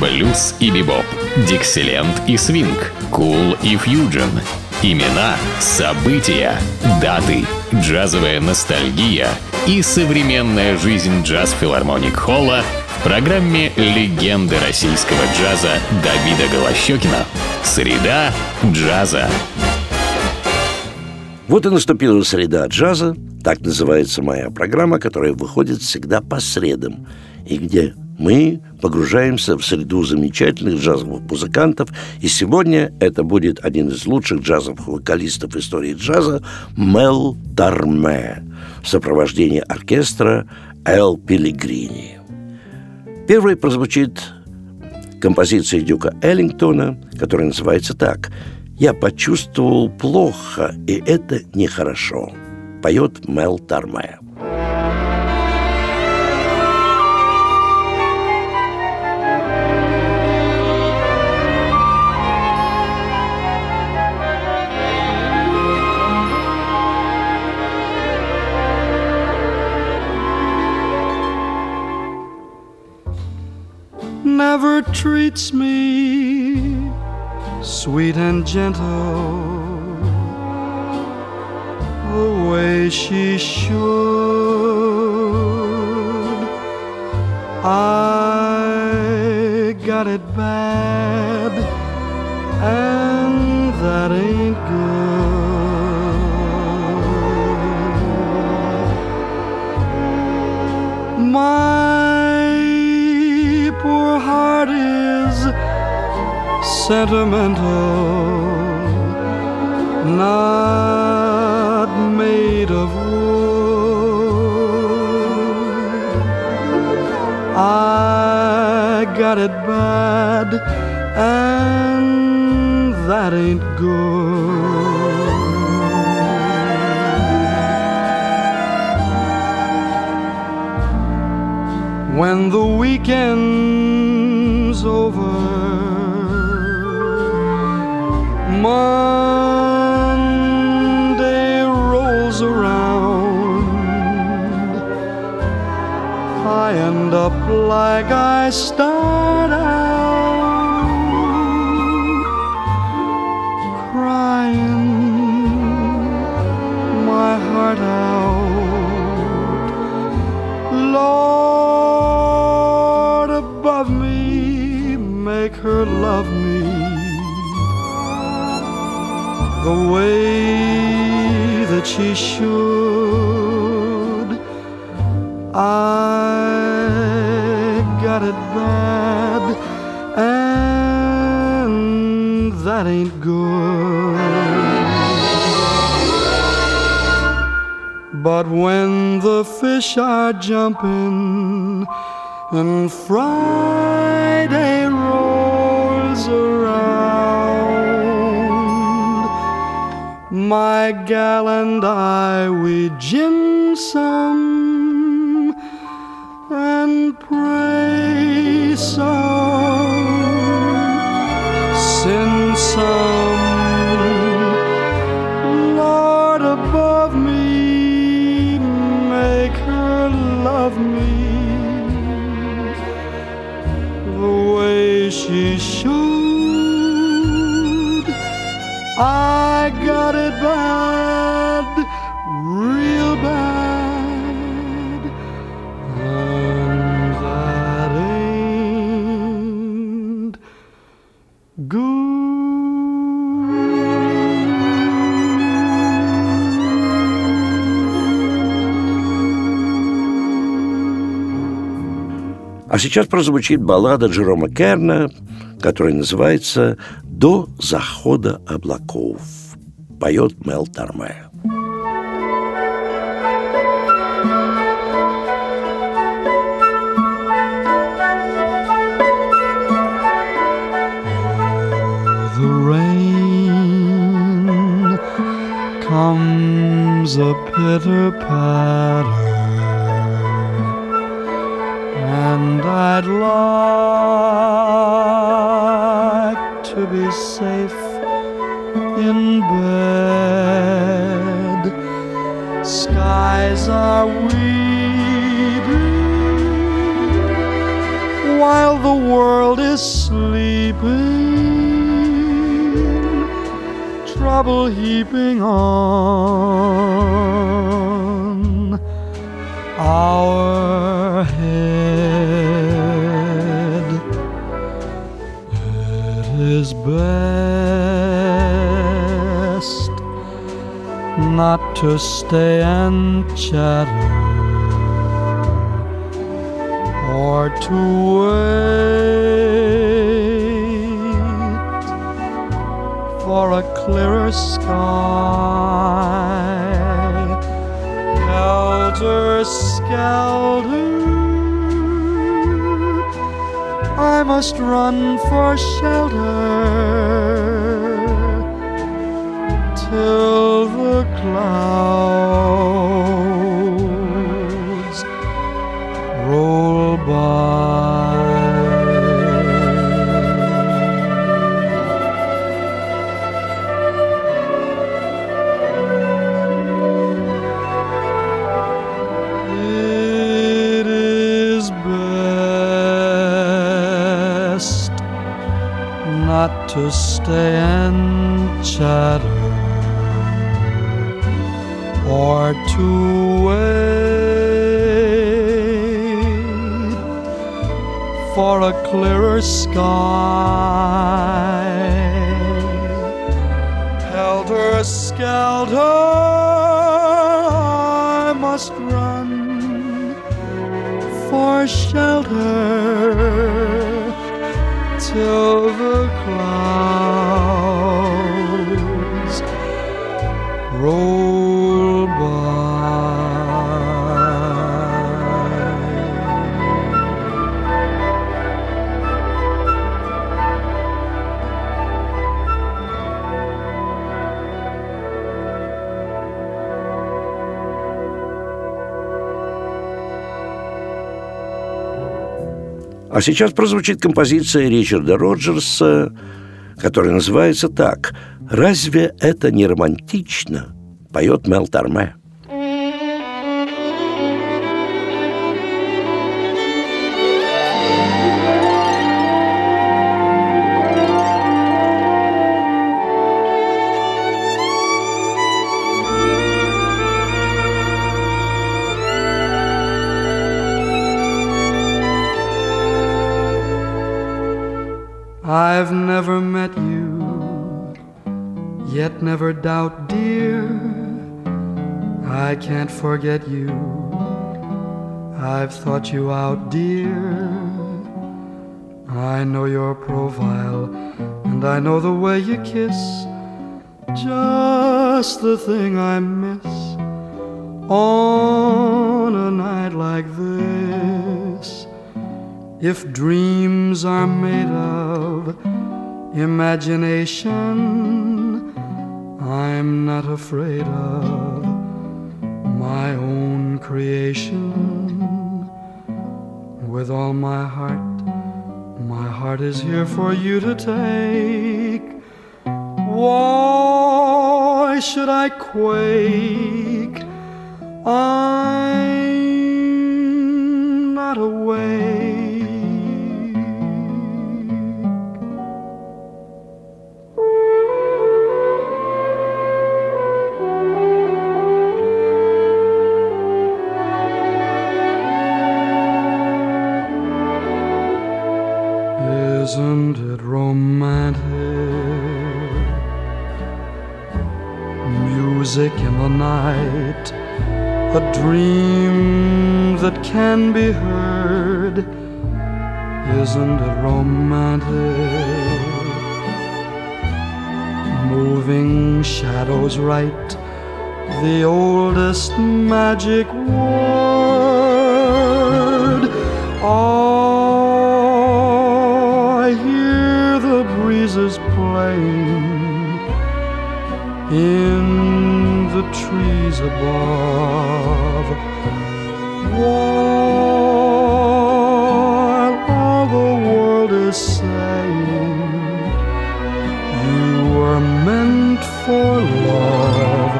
блюз и бибоп, дикселент и свинг, кул и фьюджен. Имена, события, даты, джазовая ностальгия и современная жизнь джаз-филармоник Холла в программе «Легенды российского джаза» Давида Голощекина. Среда джаза. Вот и наступила среда джаза, так называется моя программа, которая выходит всегда по средам, и где мы погружаемся в среду замечательных джазовых музыкантов, и сегодня это будет один из лучших джазовых вокалистов истории джаза Мел Тарме в сопровождении оркестра Эл Пилигрини. Первой прозвучит композиция Дюка Эллингтона, которая называется так – я почувствовал плохо, и это нехорошо. Поет Мел Тарме. Never treats me sweet and gentle, the way she should. I sentimental, not made of wood. I got it bad, and that ain't good. When the weekend's Monday rolls around, I end up like I start are jumping and Friday rolls around, my gal and I we gin I got it bad, real bad, and that ain't А сейчас прозвучит баллада Джерома Керна, которая называется «До захода облаков». Поет Мел Тарме. The rain comes a pitter patter, and I'd like the world is sleeping, trouble heaping on our head. It is best not to stay and chatter or to wait. Clearer sky. Helter skelter, I must run for shelter till the clouds stay and chatter or to wait for a clearer sky. Helter skelter, I must run for shelter till А сейчас прозвучит композиция Ричарда Роджерса, которая называется так «Разве это не романтично?» поет Мел Торме. I've never met you, yet never doubt, dear. I can't forget you. I've thought you out, dear. I know your profile, and I know the way you kiss. Just the thing I miss on a night like this. If dreams are made of imagination, I'm not afraid of my own creation. With all my heart, my heart is here for you to take. Why should I quake? I'm not awake. Isn't it romantic? Music in the night, a dream that can be heard. Isn't it romantic? Moving shadows right, the oldest magic word. Oh, breezes in the trees above. While all the world is saying you were meant for love,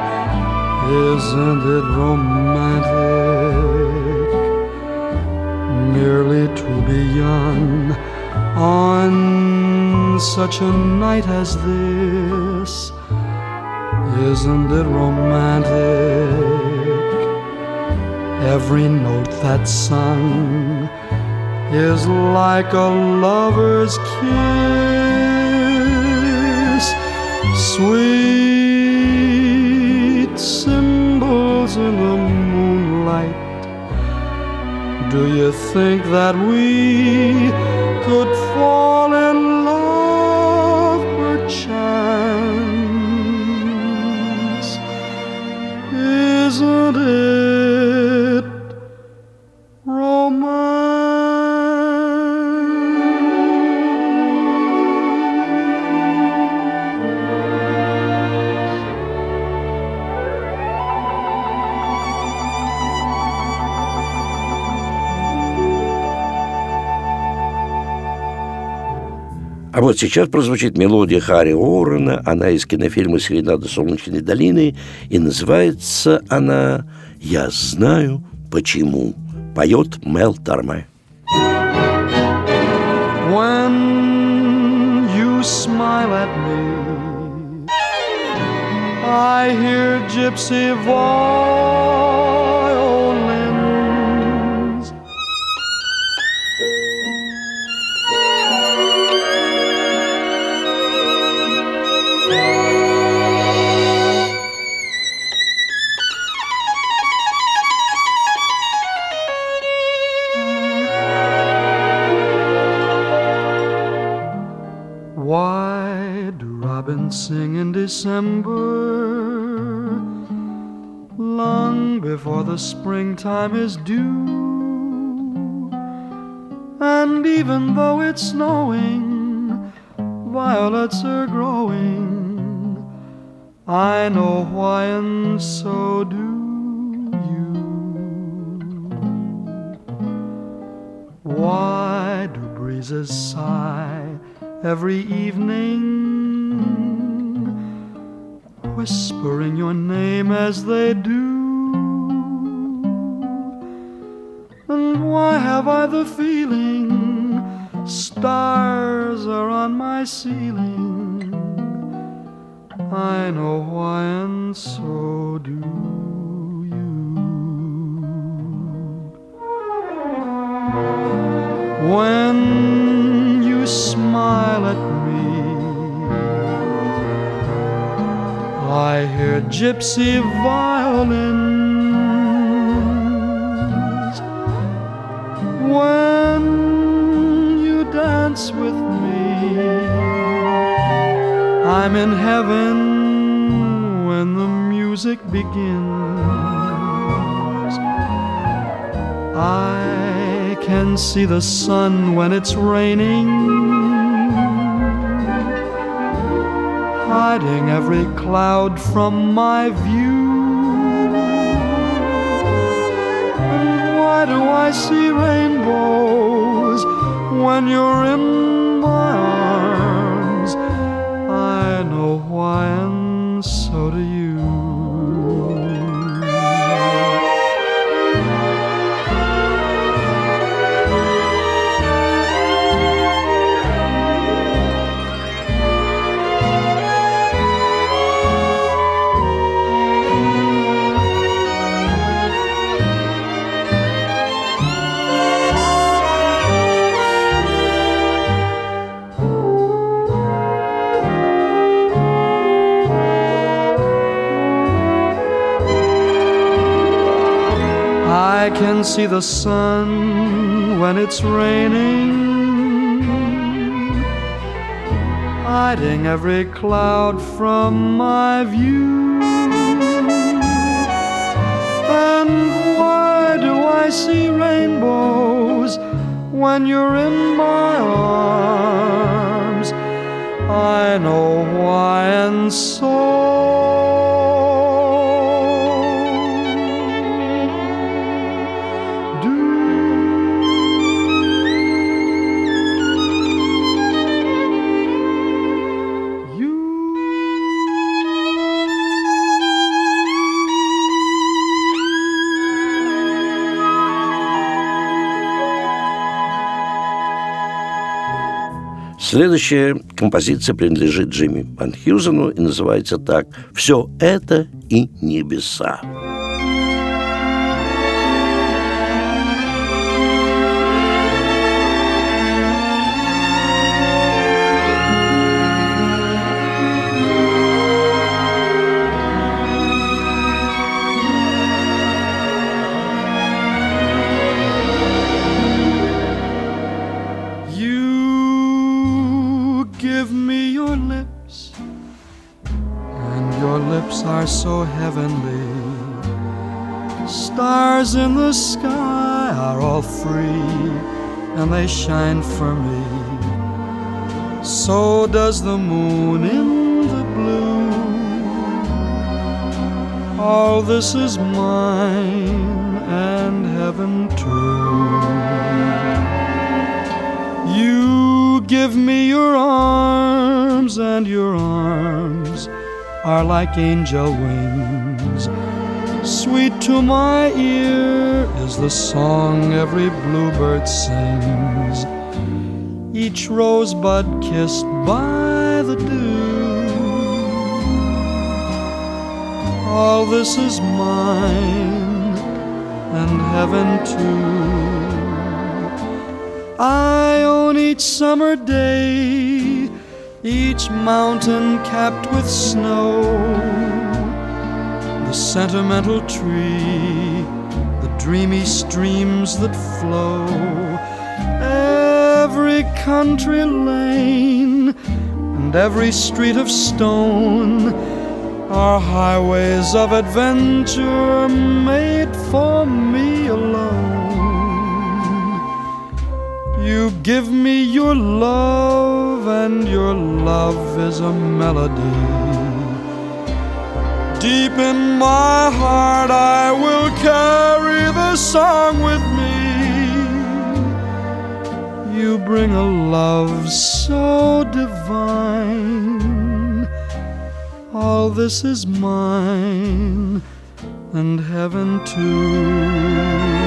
isn't it romantic? Merely to be young on such a night as this Isn't it romantic? Every note that's sung is like a lover's kiss. Sweet symbols in the moonlight. Do you think that we could fall in вот сейчас прозвучит мелодия Харри Оуэна, она из кинофильма «Серенада солнечной долины», и называется она «Я знаю, почему». Поет Мел Тарме. When you smile at me, I hear gypsy violins. December? Long before the springtime is due. And even though it's snowing, violets are growing. I know why, and so do you. Why do breezes sigh every evening, whispering your name as they do? And why have I the feeling stars are on my ceiling? I know why, and so do you. When I hear gypsy violins. When you dance with me, I'm in heaven when the music begins. I can see the sun when it's raining, hiding every cloud from my view. And why do I see rainbows when you're in can see the sun when it's raining, hiding every cloud from my view. And why do I see rainbows when you're in my arms? I know why, and so Следующая композиция принадлежит Джимми Ван Хьюзену и называется так «Все это и небеса». So heavenly. Stars in the sky are all free, and they shine for me. So does the moon in the blue. All this is mine and heaven too. Give me your arms and your arms are like angel wings. Sweet to my ear is the song every bluebird sings. Each rosebud kissed by the dew. All this is mine and heaven too. I own each summer day each mountain capped with snow, the sentimental tree, the dreamy streams that flow, every country lane and every street of stone are highways of adventure made for me You give me your love, and your love is a melody. Deep in my heart, I will carry the song with me. You bring a love so divine. All this is mine, and heaven too.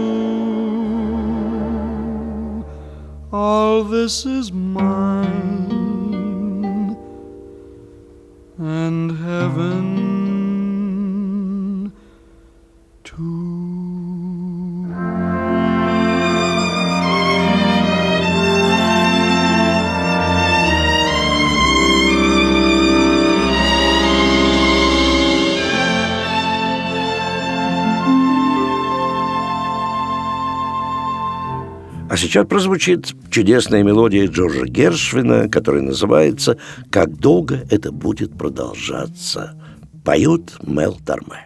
All this is mine. Сейчас прозвучит чудесная мелодия Джорджа Гершвина, которая называется «Как долго это будет продолжаться». Поют Мел Торме.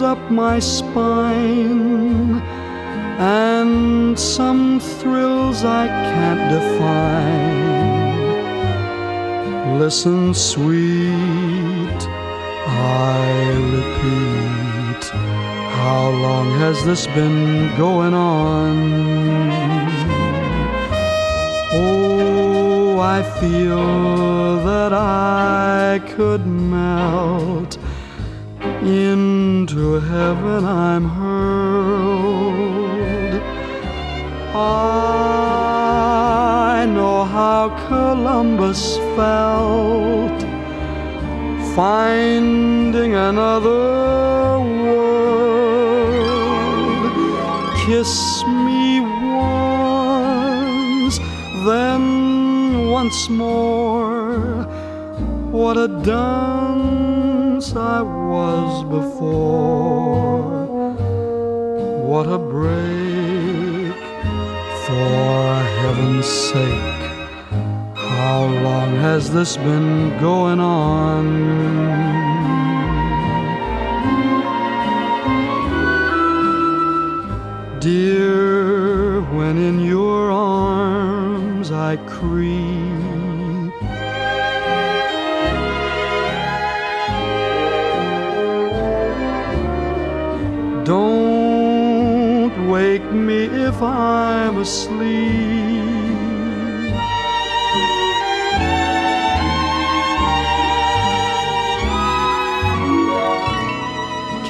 up my spine and some thrills I can't define. Listen, sweet, I repeat, how long has this been going on? Oh, I feel that I could melt into heaven I'm hurled. I know how Columbus felt finding another world. Kiss me once, then once more. What a I was before. What a break, for heaven's sake. How long has this been going on? Dear, when in your arms I creep, don't wake me if I'm asleep.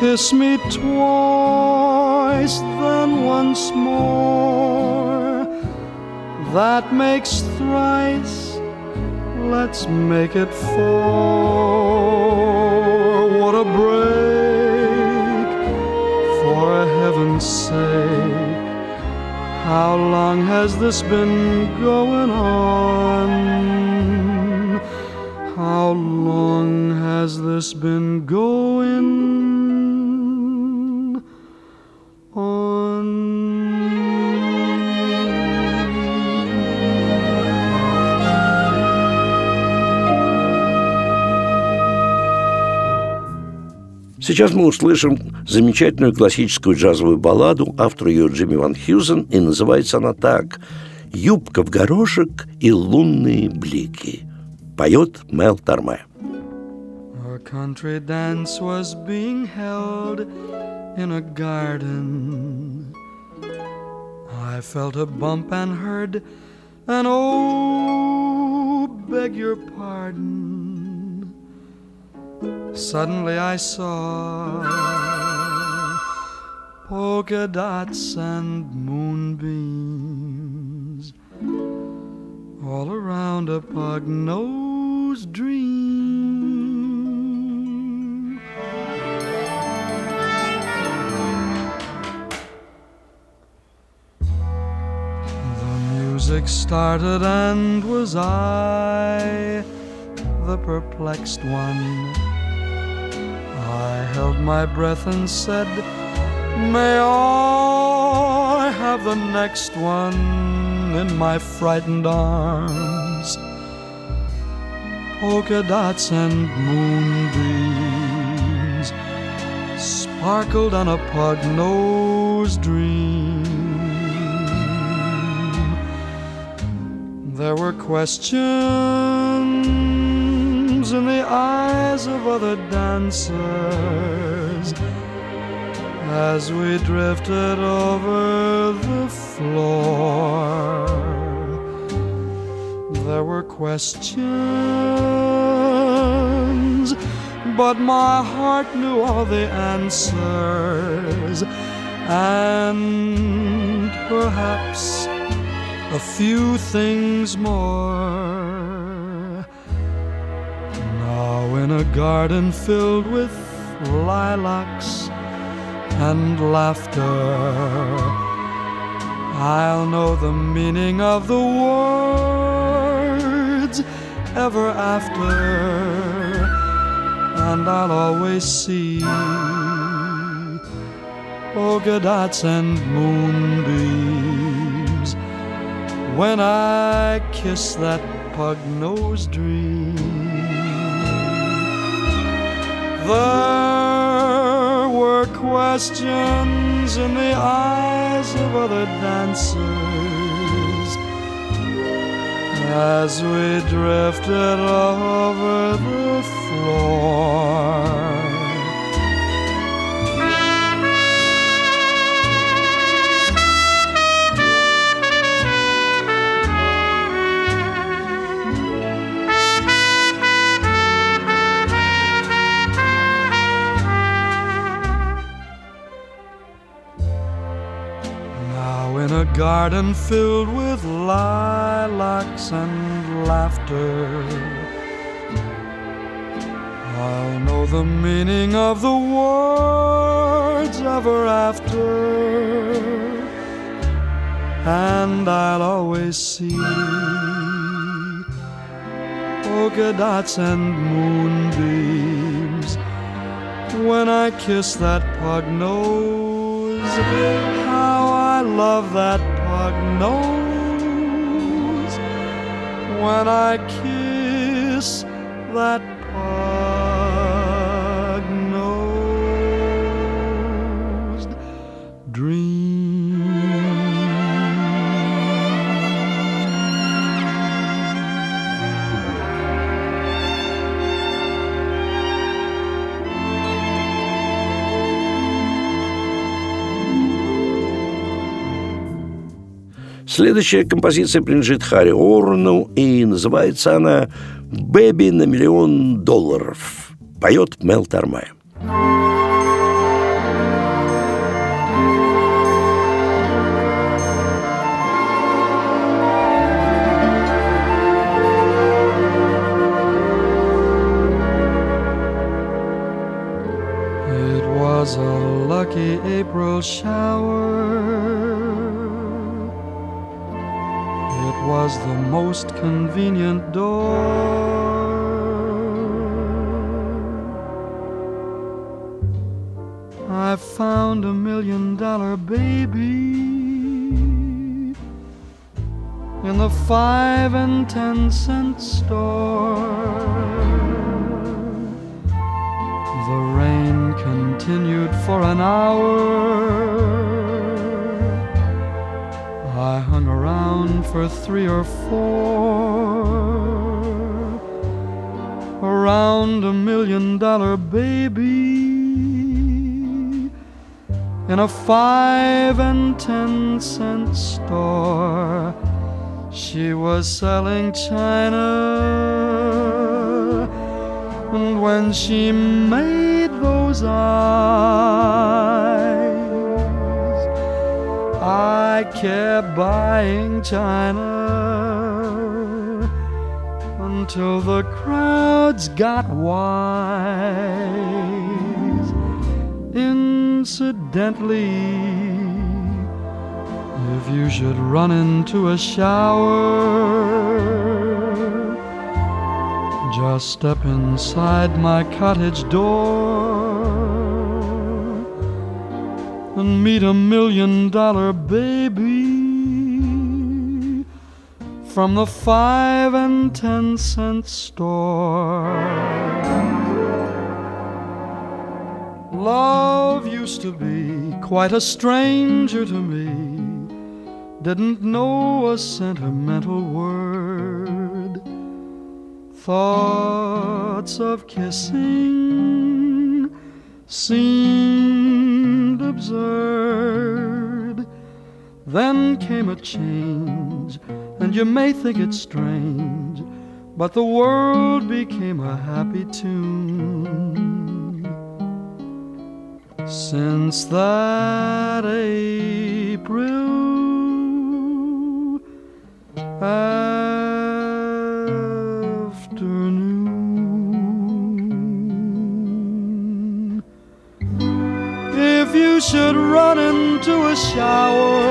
Kiss me twice, then once more. That makes thrice. Let's make it four. What a break, heaven's sake. How long has this been going on? How long has this been going Сейчас мы услышим замечательную классическую джазовую балладу, автор ее Джимми Ван Хьюзен, и называется она так «Юбка в горошек и лунные блики». Поет Мел Тарме. A country dance was being held in a garden. I felt a bump and heard an oh, beg your pardon. Suddenly I saw polka dots and moonbeams all around a pug nosed dream. The music started, and was I the perplexed one? I held my breath and said, May I have the next one in my frightened arms? Polka dots and moonbeams sparkled on a pug nosed dream. There were questions in the eyes of other dancers as we drifted over the floor. There were questions, but my heart knew all the answers, and perhaps a few things more. Now, in a garden filled with lilacs and laughter, I'll know the meaning of the words ever after, and I'll always see polka dots and moonbeams when I kiss that pug nosed dream. There were questions in the eyes of other dancers as we drifted over the floor. Garden filled with lilacs and laughter. I'll know the meaning of the words ever after, and I'll always see polka dots and moonbeams when I kiss that pug nose. Love that pug nose when I kiss that Следующая композиция принадлежит Харри Орну, и называется она «Бэби на миллион долларов». Поет Мел Тармай. It was a lucky April shower. In the five and ten cent store. The rain continued for an hour. I hung around for three or four. Around a million dollar baby in a five and ten cent store. She was selling china, and when she made those eyes, I kept buying china until the crowds got wise. Incidentally, if you should run into a shower, just step inside my cottage door and meet a million dollar baby from the five and ten cent store. Love used to be quite a stranger to me, didn't know a sentimental word. Thoughts of kissing seemed absurd. Then came a change, and you may think it strange, but the world became a happy tune. Since that April afternoon, if you should run into a shower,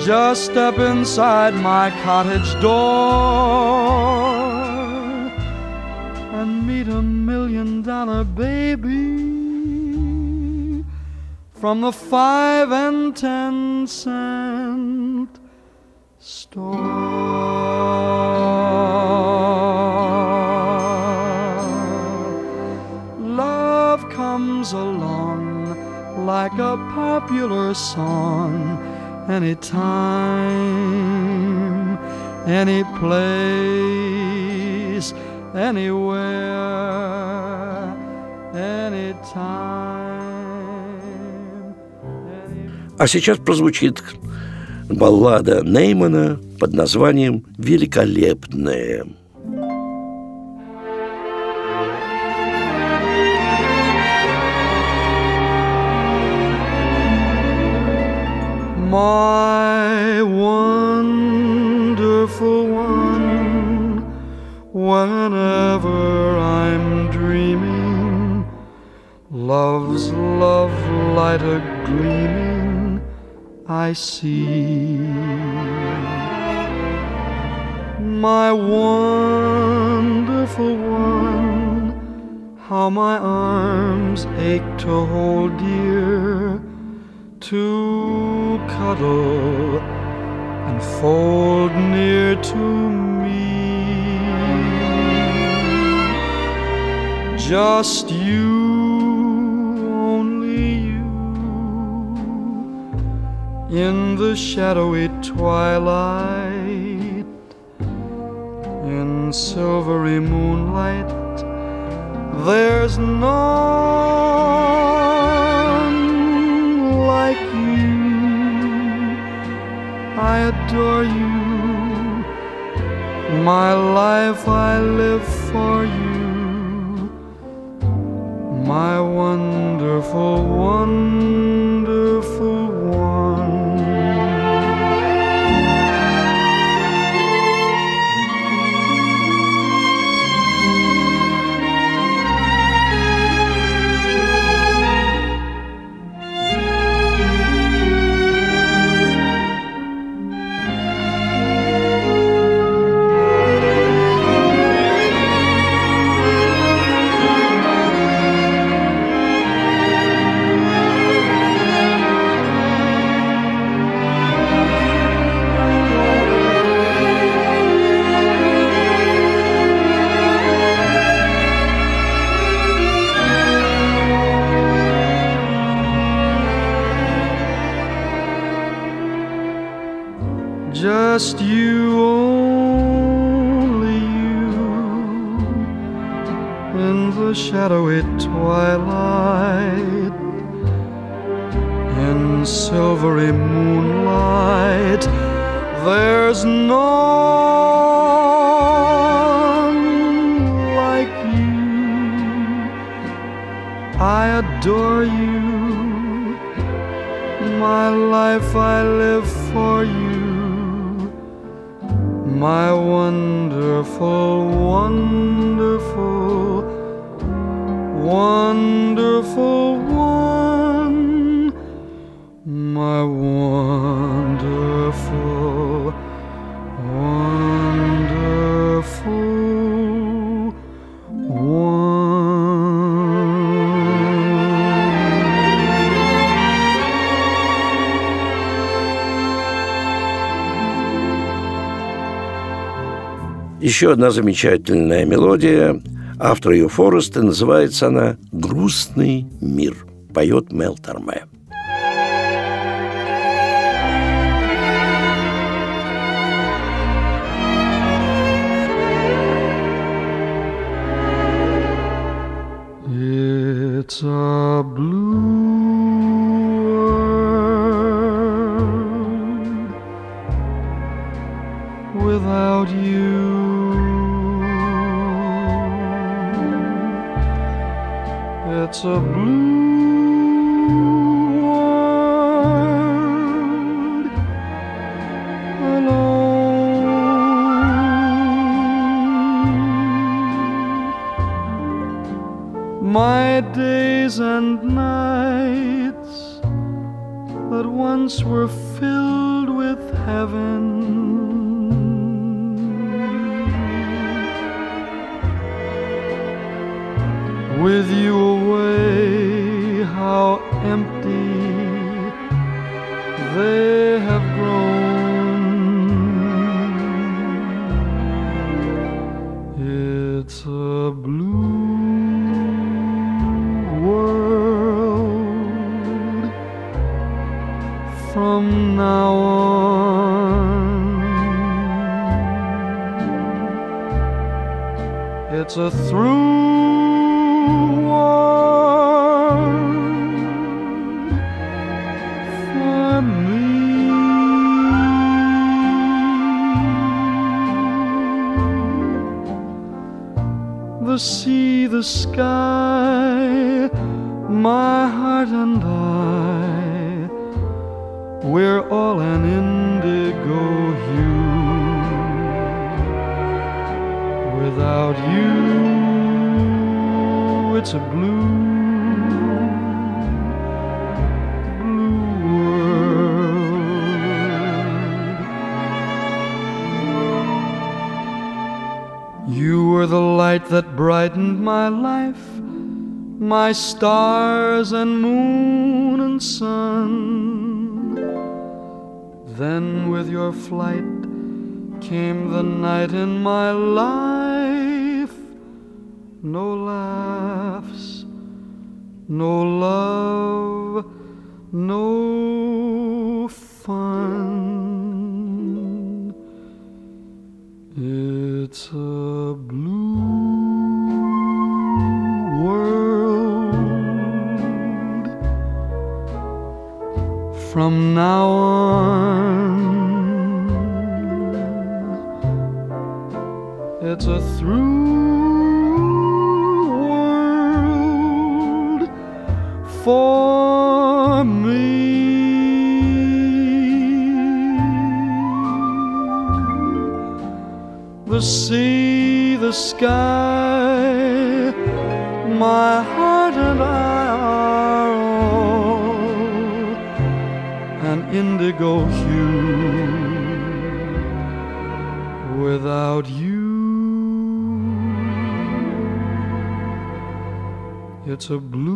just step inside my cottage door and meet a million dollar baby from the five and ten cent store. Love comes along like a popular song anytime, any place, anywhere, anytime. А сейчас прозвучит баллада Неймана под названием «Великолепная». my wonderful one. Whenever I'm dreaming, love's love light a gleaming, I see. My wonderful one, how my arms ache to hold dear to cuddle and fold near to me. Just you, in the shadowy twilight, in silvery moonlight. There's none like you. I adore you. My life I live for you. My wonderful, wonderful Just you, only you, in the shadowy twilight, in silvery moonlight. There's none like you. I adore you. My life I live for you. My wonderful, wonderful, wonderful one. My wonderful, Еще одна замечательная мелодия. Автор ее Форест, и называется она «Грустный мир». Поет Мел Торме. It's a through my life, my stars and moon and sun. Then with your flight came the night in my life. No laughs, no love, no fun. It's a blue from now on. It's a through world for me. The sea, the sky, my heart indigo hue without you. It's a blue,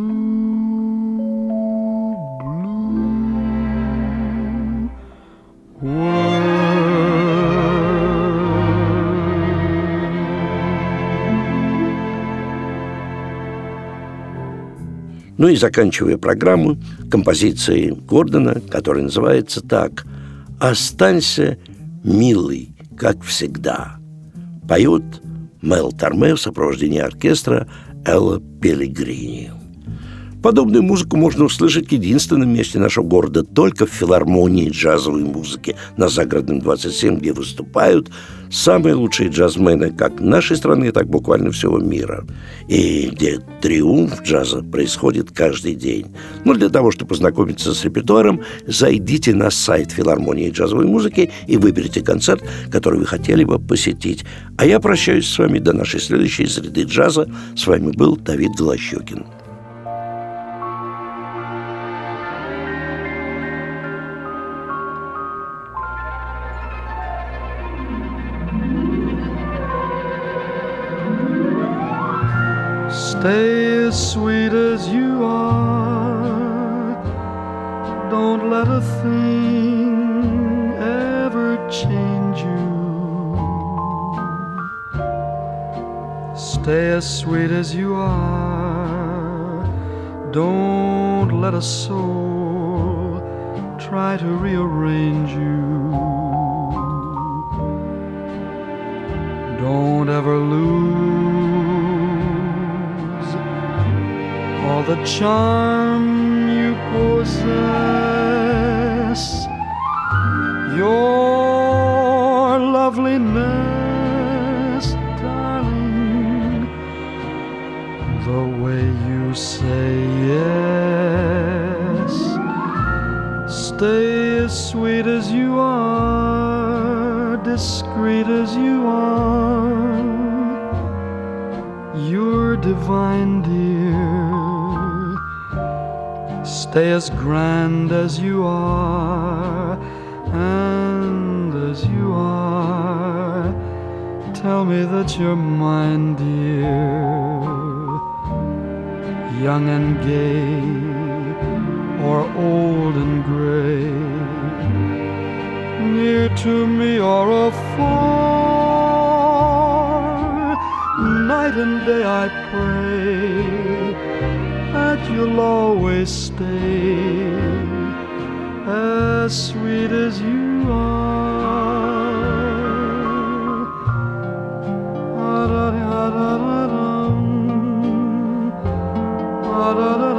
Ну и заканчивая программу композицией Гордона, которая называется так «Останься, милый, как всегда». Поет Мел Торме в сопровождении оркестра Элла Пелигрини. Подобную музыку можно услышать в единственном месте нашего города только в филармонии джазовой музыки на Загородном 27, где выступают самые лучшие джазмены как нашей страны, так буквально всего мира. И где триумф джаза происходит каждый день. Но для того, чтобы познакомиться с репертуаром, зайдите на сайт филармонии джазовой музыки и выберите концерт, который вы хотели бы посетить. А я прощаюсь с вами до нашей следующей среды джаза. С вами был Давид Голощекин. Stay as sweet as you are. Don't let a thing ever change you. Stay as sweet as you are. Don't let a soul try to rearrange you. Don't ever lose all the charm you possess. Your loveliness, Stay as grand as you are, and as you are. Tell me that you're mine, dear. Young and gay, or old and gray. Near to me or afar, night and day I pray that you'll always stay as sweet as you are. Ah-da-da-da-da-dum. Ah-da-da-da-dum.